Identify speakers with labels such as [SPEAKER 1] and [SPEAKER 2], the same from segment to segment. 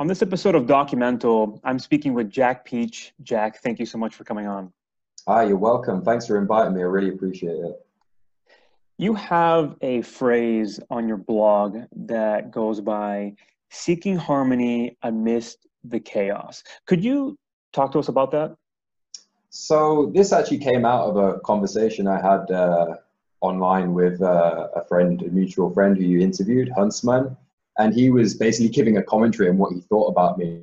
[SPEAKER 1] On this episode of Documental, I'm speaking with Jack Peach. Jack, thank you so much for coming on.
[SPEAKER 2] Hi, you're welcome. Thanks for inviting me. I really appreciate it.
[SPEAKER 1] You have a phrase on your blog that goes by seeking harmony amidst the chaos. Could you talk to us about that?
[SPEAKER 2] So, this actually came out of a conversation I had uh, online with uh, a friend, a mutual friend who you interviewed, Huntsman and he was basically giving a commentary on what he thought about me.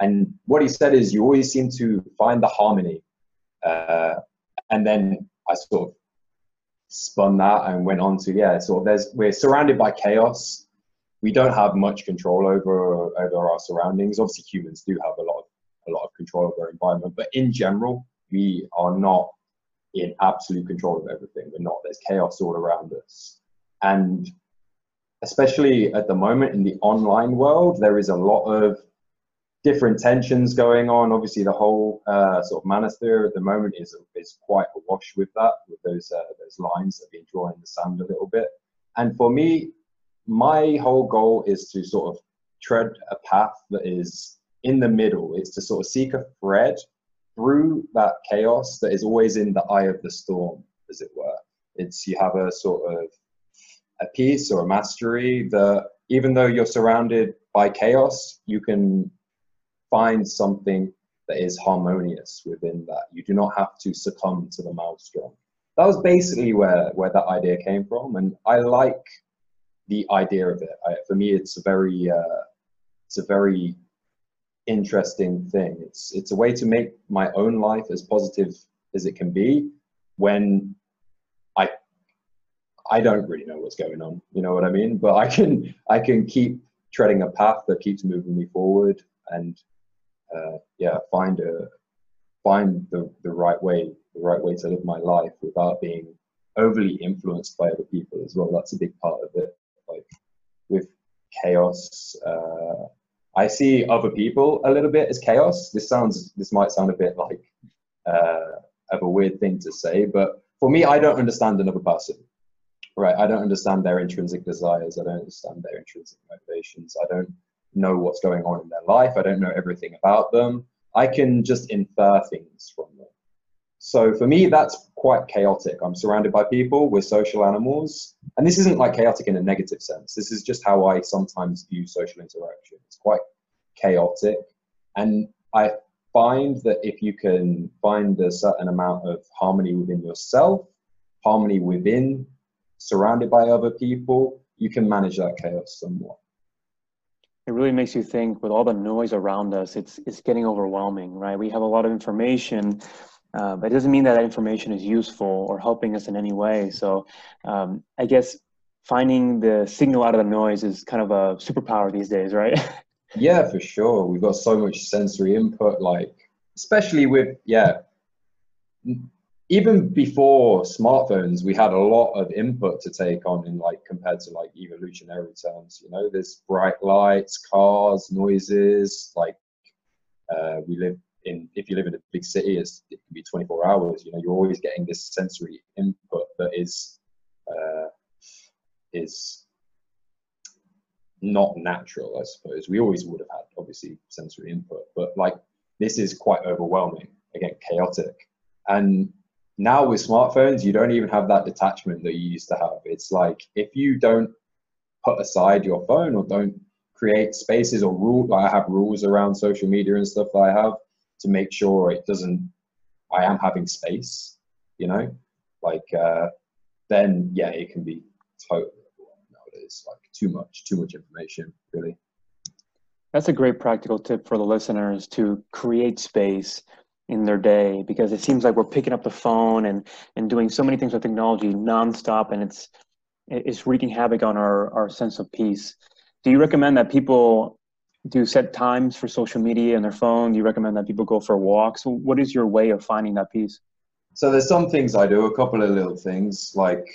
[SPEAKER 2] And what he said is, you always seem to find the harmony. Uh, and then I sort of spun that and went on to yeah, sort of there's we're surrounded by chaos. We don't have much control over over our surroundings. Obviously, humans do have a lot of a lot of control over our environment, but in general, we are not in absolute control of everything. We're not. There's chaos all around us, and especially at the moment in the online world, there is a lot of different tensions going on. Obviously, the whole uh, sort of manosphere at the moment is is quite awash with that, with those uh, those lines that have been drawn in the sand a little bit. And for me, my whole goal is to sort of tread a path that is in the middle. It's to sort of seek a thread through that chaos that is always in the eye of the storm, as it were. It's you have a sort of a piece or a mastery that even though you're surrounded by chaos, you can find something that is harmonious within that. You do not have to succumb to the maelstrom. That was basically where, where that idea came from. And I like the idea of it. I, for me, it's a very, uh, it's a very interesting thing. It's, it's a way to make my own life as positive as it can be when I don't really know what's going on. You know what I mean? But I can I can keep treading a path that keeps moving me forward, and uh, yeah, find a find the the right way, the right way to live my life without being overly influenced by other people as well. That's a big part of it. Like with chaos, uh, I see other people a little bit as chaos. This sounds this might sound a bit like uh, of a weird thing to say, but for me, I don't understand another person right, I don't understand their intrinsic desires. I don't understand their intrinsic motivations. I don't know what's going on in their life. I don't know everything about them. I can just infer things from them. So for me, that's quite chaotic. I'm surrounded by people. We're social animals. And this isn't like chaotic in a negative sense. This is just how I sometimes view social interaction. It's quite chaotic. And I find that if you can find a certain amount of harmony within yourself, harmony within surrounded by other people, you can manage that chaos somewhat.
[SPEAKER 1] It really makes you think with all the noise around us, it's, it's getting overwhelming, right? We have a lot of information, uh, but it doesn't mean that that information is useful or helping us in any way. So um, I guess finding the signal out of the noise is kind of a superpower these days, right?
[SPEAKER 2] yeah, for sure. We've got so much sensory input, like, especially with, yeah, even before smartphones, we had a lot of input to take on in like compared to like evolutionary terms. You know, there's bright lights, cars, noises. Like uh, we live in, if you live in a big city, it can be 24 hours. You know, you're always getting this sensory input that is uh, is not natural, I suppose. We always would have had obviously sensory input, but like this is quite overwhelming. Again, chaotic and now with smartphones, you don't even have that detachment that you used to have. It's like if you don't put aside your phone or don't create spaces or rule, like I have rules around social media and stuff that I have to make sure it doesn't, I am having space, you know, like, uh, then yeah, it can be totally nowadays, like too much, too much information, really.
[SPEAKER 1] That's a great practical tip for the listeners to create space in their day because it seems like we're picking up the phone and and doing so many things with technology nonstop and it's it's wreaking havoc on our our sense of peace. Do you recommend that people do set times for social media and their phone? Do you recommend that people go for walks? What is your way of finding that peace?
[SPEAKER 2] So there's some things i do a couple of little things. Like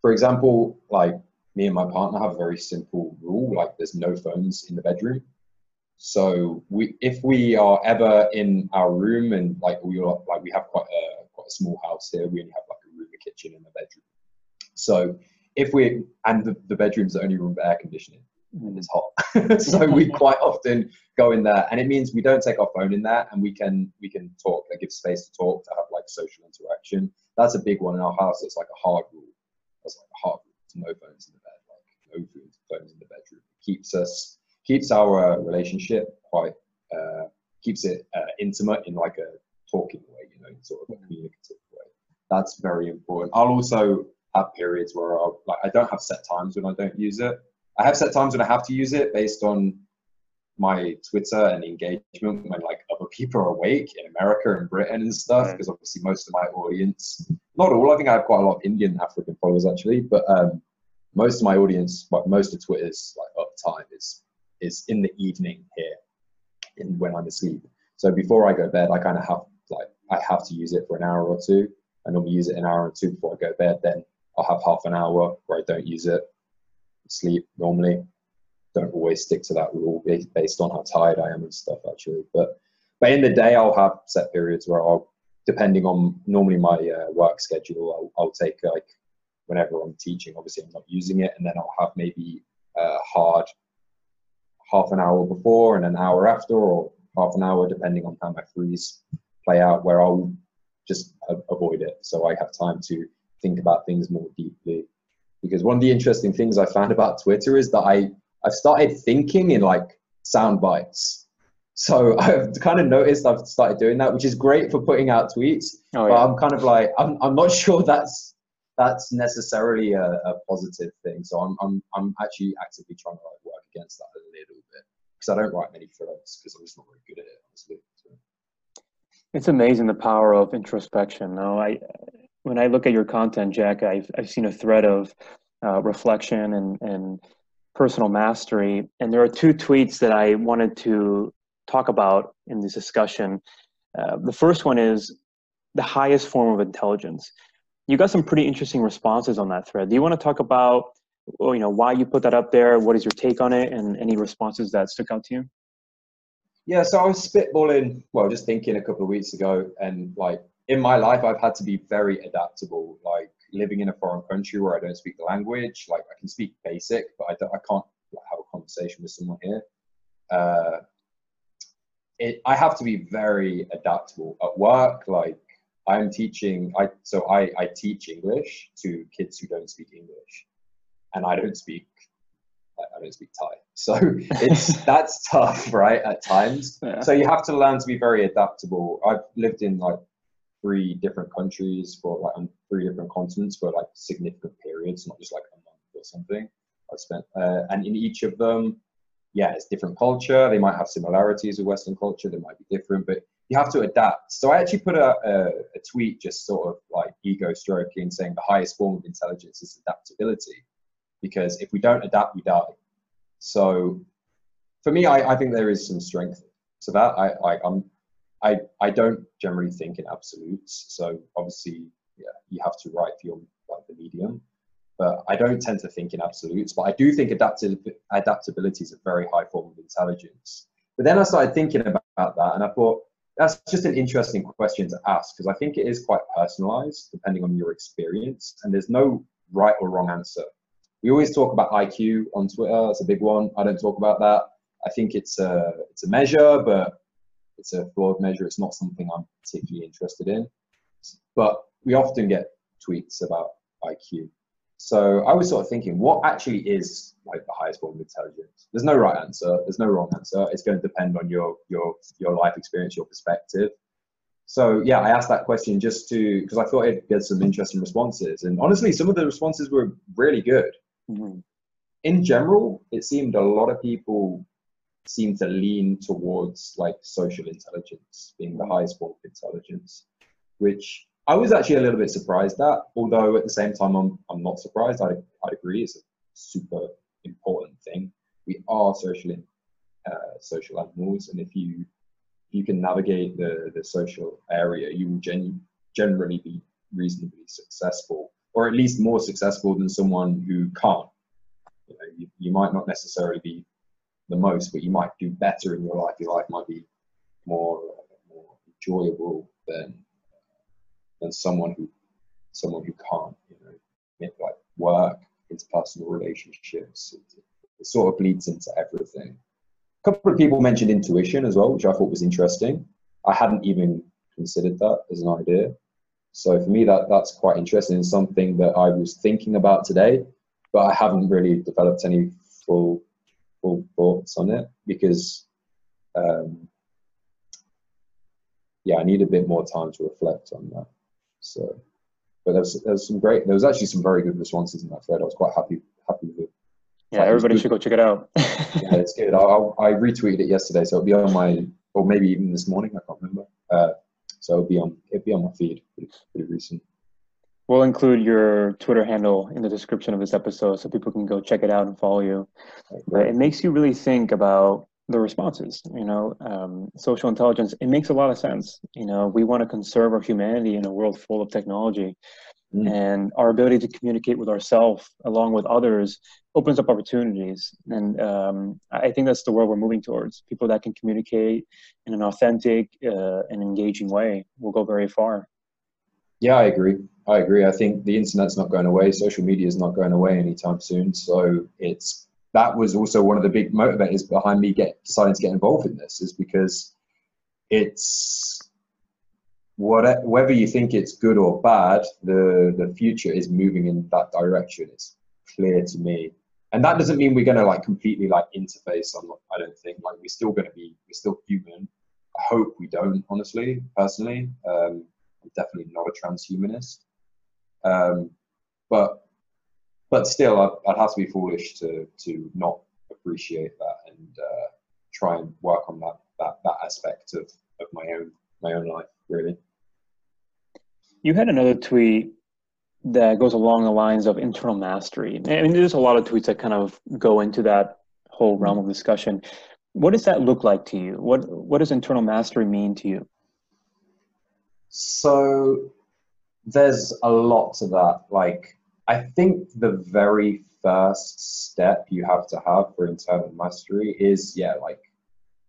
[SPEAKER 2] for example like me and my partner have a very simple rule like there's no phones in the bedroom so we, if we are ever in our room and like we are, like we have quite a quite a small house here, we only have like a room, a kitchen, and a bedroom. So if we and the, the bedroom's the only room with air conditioning. and it's hot. so we mm. quite often go in there, and it means we don't take our phone in there, and we can we can talk. That gives space to talk, to have like social interaction. That's a big one in our house. It's like a hard rule. That's like a hard rule. No phones in the bed. Like no phones in the bedroom. It keeps us keeps our uh, relationship quite uh, keeps it uh, intimate in like a talking way, you know, sort of a communicative way. That's very important. I'll also have periods where I'll like I don't have set times when I don't use it. I have set times when I have to use it based on my Twitter and engagement when like other people are awake in America and Britain and stuff. Because obviously most of my audience, not all, I think I have quite a lot of Indian African followers actually, but um, most of my audience, like most of Twitter's like uptime is is in the evening here, in when I'm asleep. So before I go to bed, I kind of have like I have to use it for an hour or two. I normally use it an hour or two before I go to bed. Then I'll have half an hour where I don't use it. Sleep normally. Don't always stick to that rule based on how tired I am and stuff actually. But but in the day I'll have set periods where I'll depending on normally my uh, work schedule I'll, I'll take like whenever I'm teaching obviously I'm not using it and then I'll have maybe a hard half an hour before and an hour after or half an hour depending on how my freeze play out where I'll just avoid it so I have time to think about things more deeply. Because one of the interesting things I found about Twitter is that I I've started thinking in like sound bites. So I've kind of noticed I've started doing that, which is great for putting out tweets. Oh, yeah. But I'm kind of like I'm I'm not sure that's that's necessarily a, a, positive thing. So I'm I'm I'm actually actively trying to like work against that a little bit because I don't write many threads because I'm just not very good at it, honestly. So.
[SPEAKER 1] It's amazing the power of introspection. No, I when I look at your content, Jack, I've, I've seen a thread of uh, reflection and, and personal mastery. And there are two tweets that I wanted to talk about in this discussion. Uh, the first one is the highest form of intelligence. You got some pretty interesting responses on that thread. Do you want to talk about you know, why you put that up there? What is your take on it? And any responses that stuck out to you?
[SPEAKER 2] Yeah, so I was spitballing, well, just thinking a couple of weeks ago, and like in my life, I've had to be very adaptable. Like living in a foreign country where I don't speak the language, like I can speak basic, but I, I can't like, have a conversation with someone here. Uh, it, I have to be very adaptable at work. Like I'm teaching, I so I, I teach English to kids who don't speak English, and I don't speak I don't speak Thai. So it's that's tough, right? At times. Yeah. So you have to learn to be very adaptable. I've lived in like three different countries for like on three different continents for like significant periods, not just like a month or something. I've spent, uh, and in each of them, yeah, it's different culture. They might have similarities with Western culture. They might be different, but you have to adapt. So I actually put a, a, a tweet just sort of like ego stroking saying the highest form of intelligence is adaptability. Because if we don't adapt, we die. So for me, I, I think there is some strength to that. I, I, I'm I, I don't generally think in absolutes. So obviously, yeah, you have to write for your like the medium. But I don't tend to think in absolutes. But I do think adaptive, adaptability is a very high form of intelligence. But then I started thinking about that, and I thought that's just an interesting question to ask because I think it is quite personalized depending on your experience, and there's no right or wrong answer. We always talk about IQ on Twitter. That's a big one. I don't talk about that. I think it's a it's a measure, but it's a flawed measure. It's not something I'm particularly interested in. But we often get tweets about IQ. So I was sort of thinking, what actually is like the highest form of intelligence? There's no right answer. There's no wrong answer. It's going to depend on your your your life experience, your perspective. So yeah, I asked that question just to because I thought it'd get some interesting responses, and honestly, some of the responses were really good. In general, it seemed a lot of people seem to lean towards like social intelligence being the highest form of intelligence, which I was actually a little bit surprised at. Although at the same time, I'm I'm not surprised. I I agree, it's a super important thing. We are social uh, social animals, and if you if you can navigate the the social area, you will gen- generally be reasonably successful, or at least more successful than someone who can't. You know, you, you might not necessarily be the most, but you might do better in your life. Your life might be more more enjoyable than than someone who someone who can't. You know, like work, interpersonal relationships, it sort of bleeds into everything. A couple of people mentioned intuition as well, which I thought was interesting. I hadn't even considered that as an idea. So for me, that that's quite interesting. Something that I was thinking about today, but I haven't really developed any full full thoughts on it because, um, yeah, I need a bit more time to reflect on that. So, but there's there's some great. There was actually some very good responses in that thread. I was quite happy happy with it.
[SPEAKER 1] Yeah, everybody should go check it out.
[SPEAKER 2] yeah, it's good. I, I retweeted it yesterday, so it'll be on my, or maybe even this morning. I can't remember. Uh, so it'll be on it'll be on my feed. Pretty, pretty recent.
[SPEAKER 1] We'll include your Twitter handle in the description of this episode so people can go check it out and follow you. But it makes you really think about the responses. You know, um, social intelligence. It makes a lot of sense. You know, we want to conserve our humanity in a world full of technology, mm. and our ability to communicate with ourselves along with others opens up opportunities. And um, I think that's the world we're moving towards. People that can communicate in an authentic uh, and engaging way will go very far.
[SPEAKER 2] Yeah, I agree. I agree. I think the internet's not going away. Social media is not going away anytime soon. So it's that was also one of the big motivators behind me get deciding to get involved in this is because it's what, whether you think it's good or bad, the the future is moving in that direction. It's clear to me, and that doesn't mean we're going to like completely like interface. on. I don't think like we're still going to be we're still human. I hope we don't. Honestly, personally, um, I'm definitely not a transhumanist, um, but but still, I'd, I'd, have to be foolish to to not appreciate that and uh, try and work on that that that aspect of of my own my own life really.
[SPEAKER 1] You had another tweet that goes along the lines of internal mastery. I mean, there's a lot of tweets that kind of go into that whole realm of discussion. What does that look like to you? What what does internal mastery mean to you?
[SPEAKER 2] So there's a lot to that. Like I think the very first step you have to have for internal mastery is yeah, like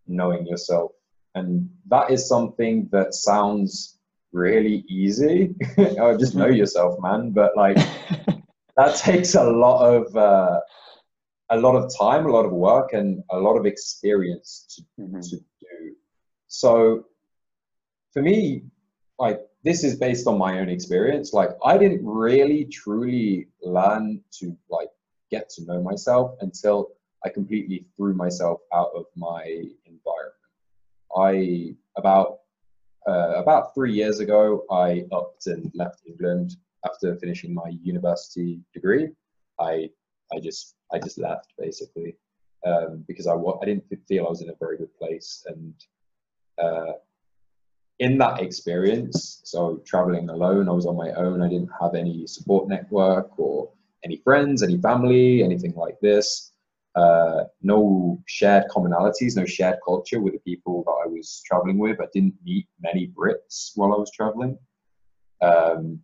[SPEAKER 2] knowing yourself. And that is something that sounds really easy. oh, just know mm-hmm. yourself, man. But like that takes a lot of uh, a lot of time, a lot of work, and a lot of experience to, mm-hmm. to do. So for me, like this is based on my own experience. Like I didn't really truly learn to like get to know myself until I completely threw myself out of my environment. I about uh, about three years ago, I upped and left England after finishing my university degree. I I just I just left basically um, because I I didn't feel I was in a very good place and uh, in that experience, so traveling alone, I was on my own. I didn't have any support network or any friends, any family, anything like this. Uh, no shared commonalities, no shared culture with the people that I was traveling with. I didn't meet many Brits while I was traveling. Um,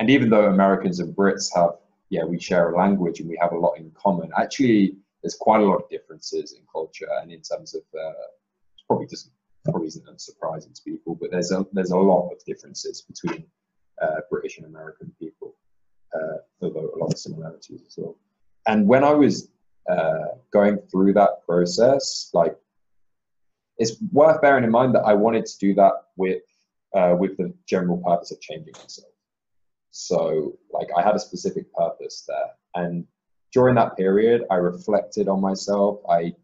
[SPEAKER 2] and even though Americans and Brits have, yeah, we share a language and we have a lot in common, actually, there's quite a lot of differences in culture and in terms of, uh, it's probably just probably isn't surprising to people, but there's a there's a lot of differences between uh, British and American people, uh, although a lot of similarities as well. And when I was uh, going through that process, like it's worth bearing in mind that I wanted to do that with uh, with the general purpose of changing myself. So, like, I had a specific purpose there, and during that period, I reflected on myself. I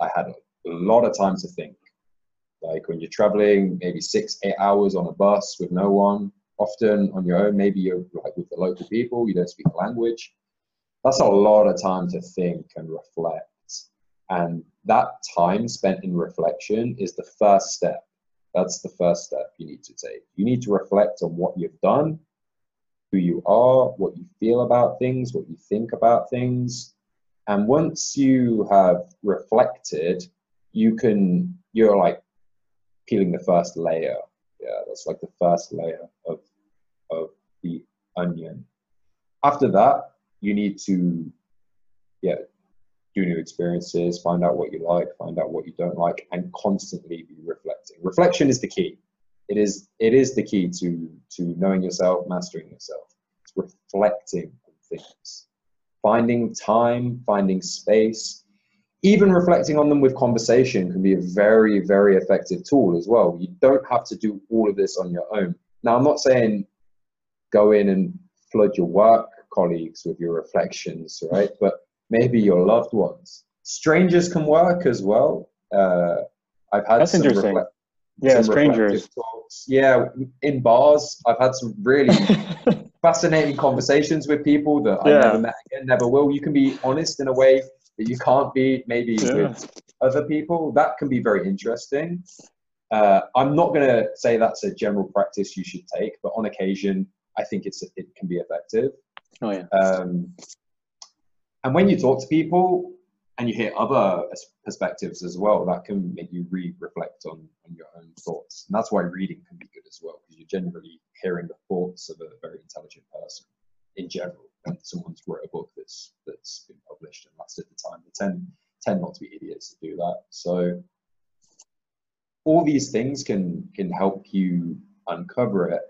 [SPEAKER 2] I had a lot of time to think like when you're traveling, maybe six, eight hours on a bus with no one, often on your own, maybe you're like with the local people, you don't speak the language. That's a lot of time to think and reflect. And that time spent in reflection is the first step. That's the first step you need to take. You need to reflect on what you've done, who you are, what you feel about things, what you think about things. And once you have reflected, you can, you're like peeling the first layer. Yeah, that's like the first layer of of the onion. After that, you need to yeah do new experiences, find out what you like, find out what you don't like, and constantly be reflecting. Reflection is the key. It is it is the key to to knowing yourself, mastering yourself. It's reflecting on things. finding time, finding space, even reflecting on them with conversation can be a very, very effective tool as well. You don't have to do all of this on your own. Now, I'm not saying go in and flood your work colleagues with your reflections, right? But maybe your loved ones. Strangers can work as well. Uh, I've had
[SPEAKER 1] That's
[SPEAKER 2] some
[SPEAKER 1] interesting.
[SPEAKER 2] refle-
[SPEAKER 1] yeah, strangers.
[SPEAKER 2] Yeah, in bars, I've had some really fascinating conversations with people that I never met again, never will. You can be honest in a way that you can't be maybe
[SPEAKER 1] Yeah.
[SPEAKER 2] with other people. That can be very interesting. Uh, I'm not going to say that's a general practice you should take, but on occasion, I think it's it can be effective.
[SPEAKER 1] oh yeah.
[SPEAKER 2] Um, and when you talk to people and you hear other perspectives as well, that can make you re-reflect on, on your own thoughts. And that's why reading can be good as well, because you're generally hearing the thoughts of a very intelligent person in general. When someone's wrote a book that's that's been published and lasted the time, they tend tend not to be idiots to do that. So all these things can can help you uncover it,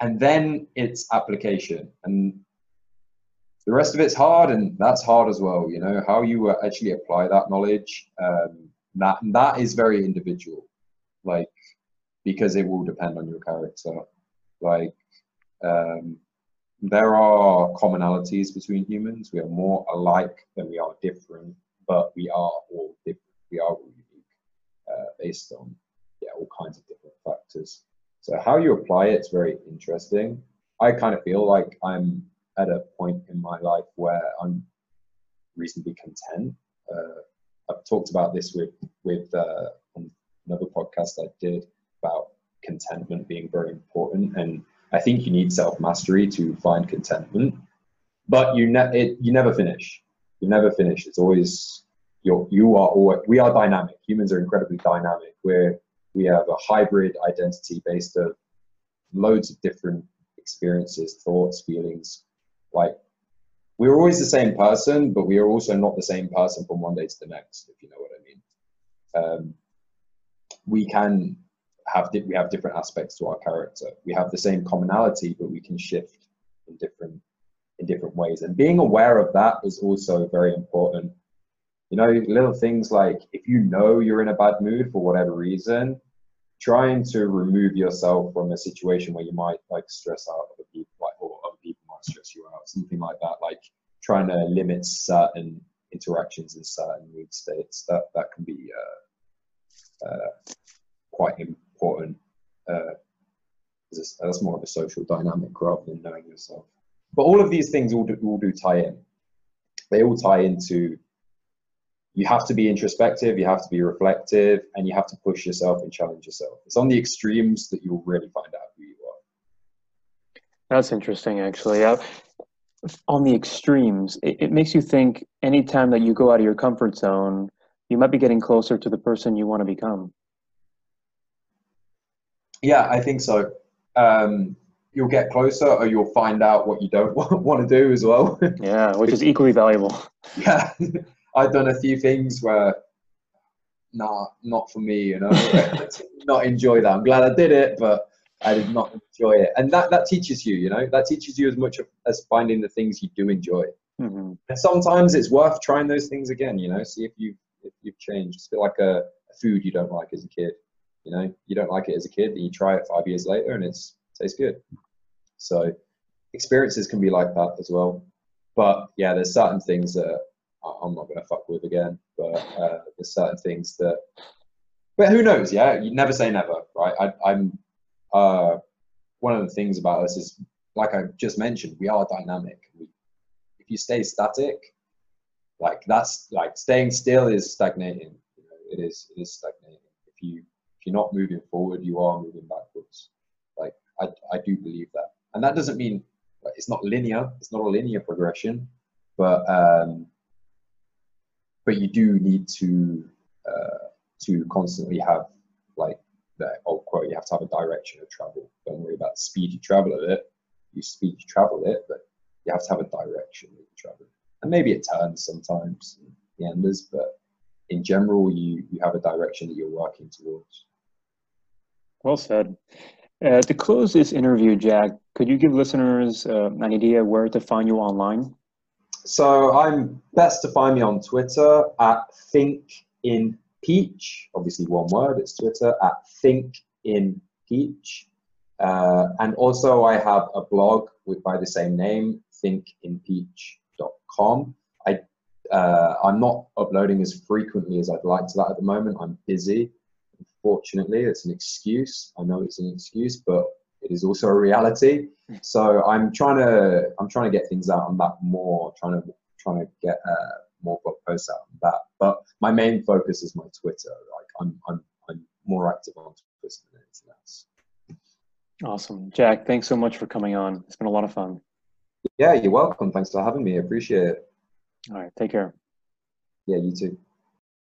[SPEAKER 2] and then it's application. And the rest of it's hard and that's hard as well you know how you actually apply that knowledge um, that that is very individual. Like because it will depend on your character. Like um, there are commonalities between humans. We are more alike than we are different but we are all different. We are all unique uh, based on yeah all kinds of different factors. So how you apply it's very interesting. I kind of feel like i'm at a point in my life where I'm reasonably content. Uh, I've talked about this with with uh, another podcast I did about contentment being very important, and I think you need self mastery to find contentment. But you ne- it, you never finish. You never finish. It's always you're you are always, we are dynamic. Humans are incredibly dynamic. We're we have a hybrid identity based of loads of different experiences, thoughts, feelings, like we're always the same person, but we are also not the same person from one day to the next, if you know what I mean. Um, we can have we have different aspects to our character. We have the same commonality, but we can shift in different in different ways. And being aware of that is also very important. You know, little things like if you know you're in a bad mood for whatever reason, trying to remove yourself from a situation where you might like stress out other people, like or other people might stress you out, something like that. Like trying to limit certain interactions in certain mood states. That that can be uh, uh, quite important. Uh, that's more of a social dynamic rather than knowing yourself. But all of these things all do, all do tie in. They all tie into you have to be introspective, you have to be reflective, and you have to push yourself and challenge yourself. It's on the extremes that you'll really find out who you are.
[SPEAKER 1] That's interesting, actually. On the extremes, it, it makes you think anytime that you go out of your comfort zone, you might be getting closer to the person you want to become.
[SPEAKER 2] Yeah, I think so. Um, you'll get closer, or you'll find out what you don't want to do as well.
[SPEAKER 1] Yeah, which is equally valuable.
[SPEAKER 2] yeah, I've done a few things where, nah, not for me. You know, not enjoy that. I'm glad I did it, but I did not enjoy it. And that that teaches you. You know, that teaches you as much as finding the things you do enjoy.
[SPEAKER 1] hmm
[SPEAKER 2] And sometimes it's worth trying those things again. You know, see if you if you've changed. It's a bit like a food you don't like as a kid. You know, you don't like it as a kid, and you try it five years later, and it's tastes good. So experiences can be like that as well. But yeah, there's certain things that I'm not going to fuck with again. But uh, there's certain things that. But who knows? Yeah, you never say never, right? I, I'm. Uh, one of the things about us is, like I just mentioned, we are dynamic. We, if you stay static, like that's like staying still is stagnating. You know, it is it is stagnating. If you if you're not moving forward, you are moving backwards. Like I I do believe that, and that doesn't mean like, it's not linear. It's not a linear progression, but um, but you do need to uh, to constantly have like that old quote. You have to have a direction of travel. Don't worry about the speed you travel at it. You speed you travel it, but you have to have a direction you travel. And maybe it turns sometimes, the enders, but in general, you you have a direction that you're working towards.
[SPEAKER 1] Well said. Uh, to close this interview, Jack, could you give listeners uh, an idea where to find you online?
[SPEAKER 2] so I'm best to find me on Twitter at Think in Peach. Obviously, one word. It's Twitter at Think in Peach. Uh, and also, I have a blog with by the same name, thinkinpeach.com. I uh, I'm not uploading as frequently as I'd like to that at the moment. I'm busy. Unfortunately, it's an excuse. I know it's an excuse, but it is also a reality. So I'm trying to I'm trying to get things out on that more. Trying to trying to get uh, more blog posts out on that. But my main focus is my Twitter. Like I'm I'm I'm more active on Twitter than anything else.
[SPEAKER 1] Awesome, Jack. Thanks so much for coming on. It's been a lot of fun.
[SPEAKER 2] Yeah, you're welcome. Thanks for having me. I appreciate it.
[SPEAKER 1] All right. Take care.
[SPEAKER 2] Yeah, you too.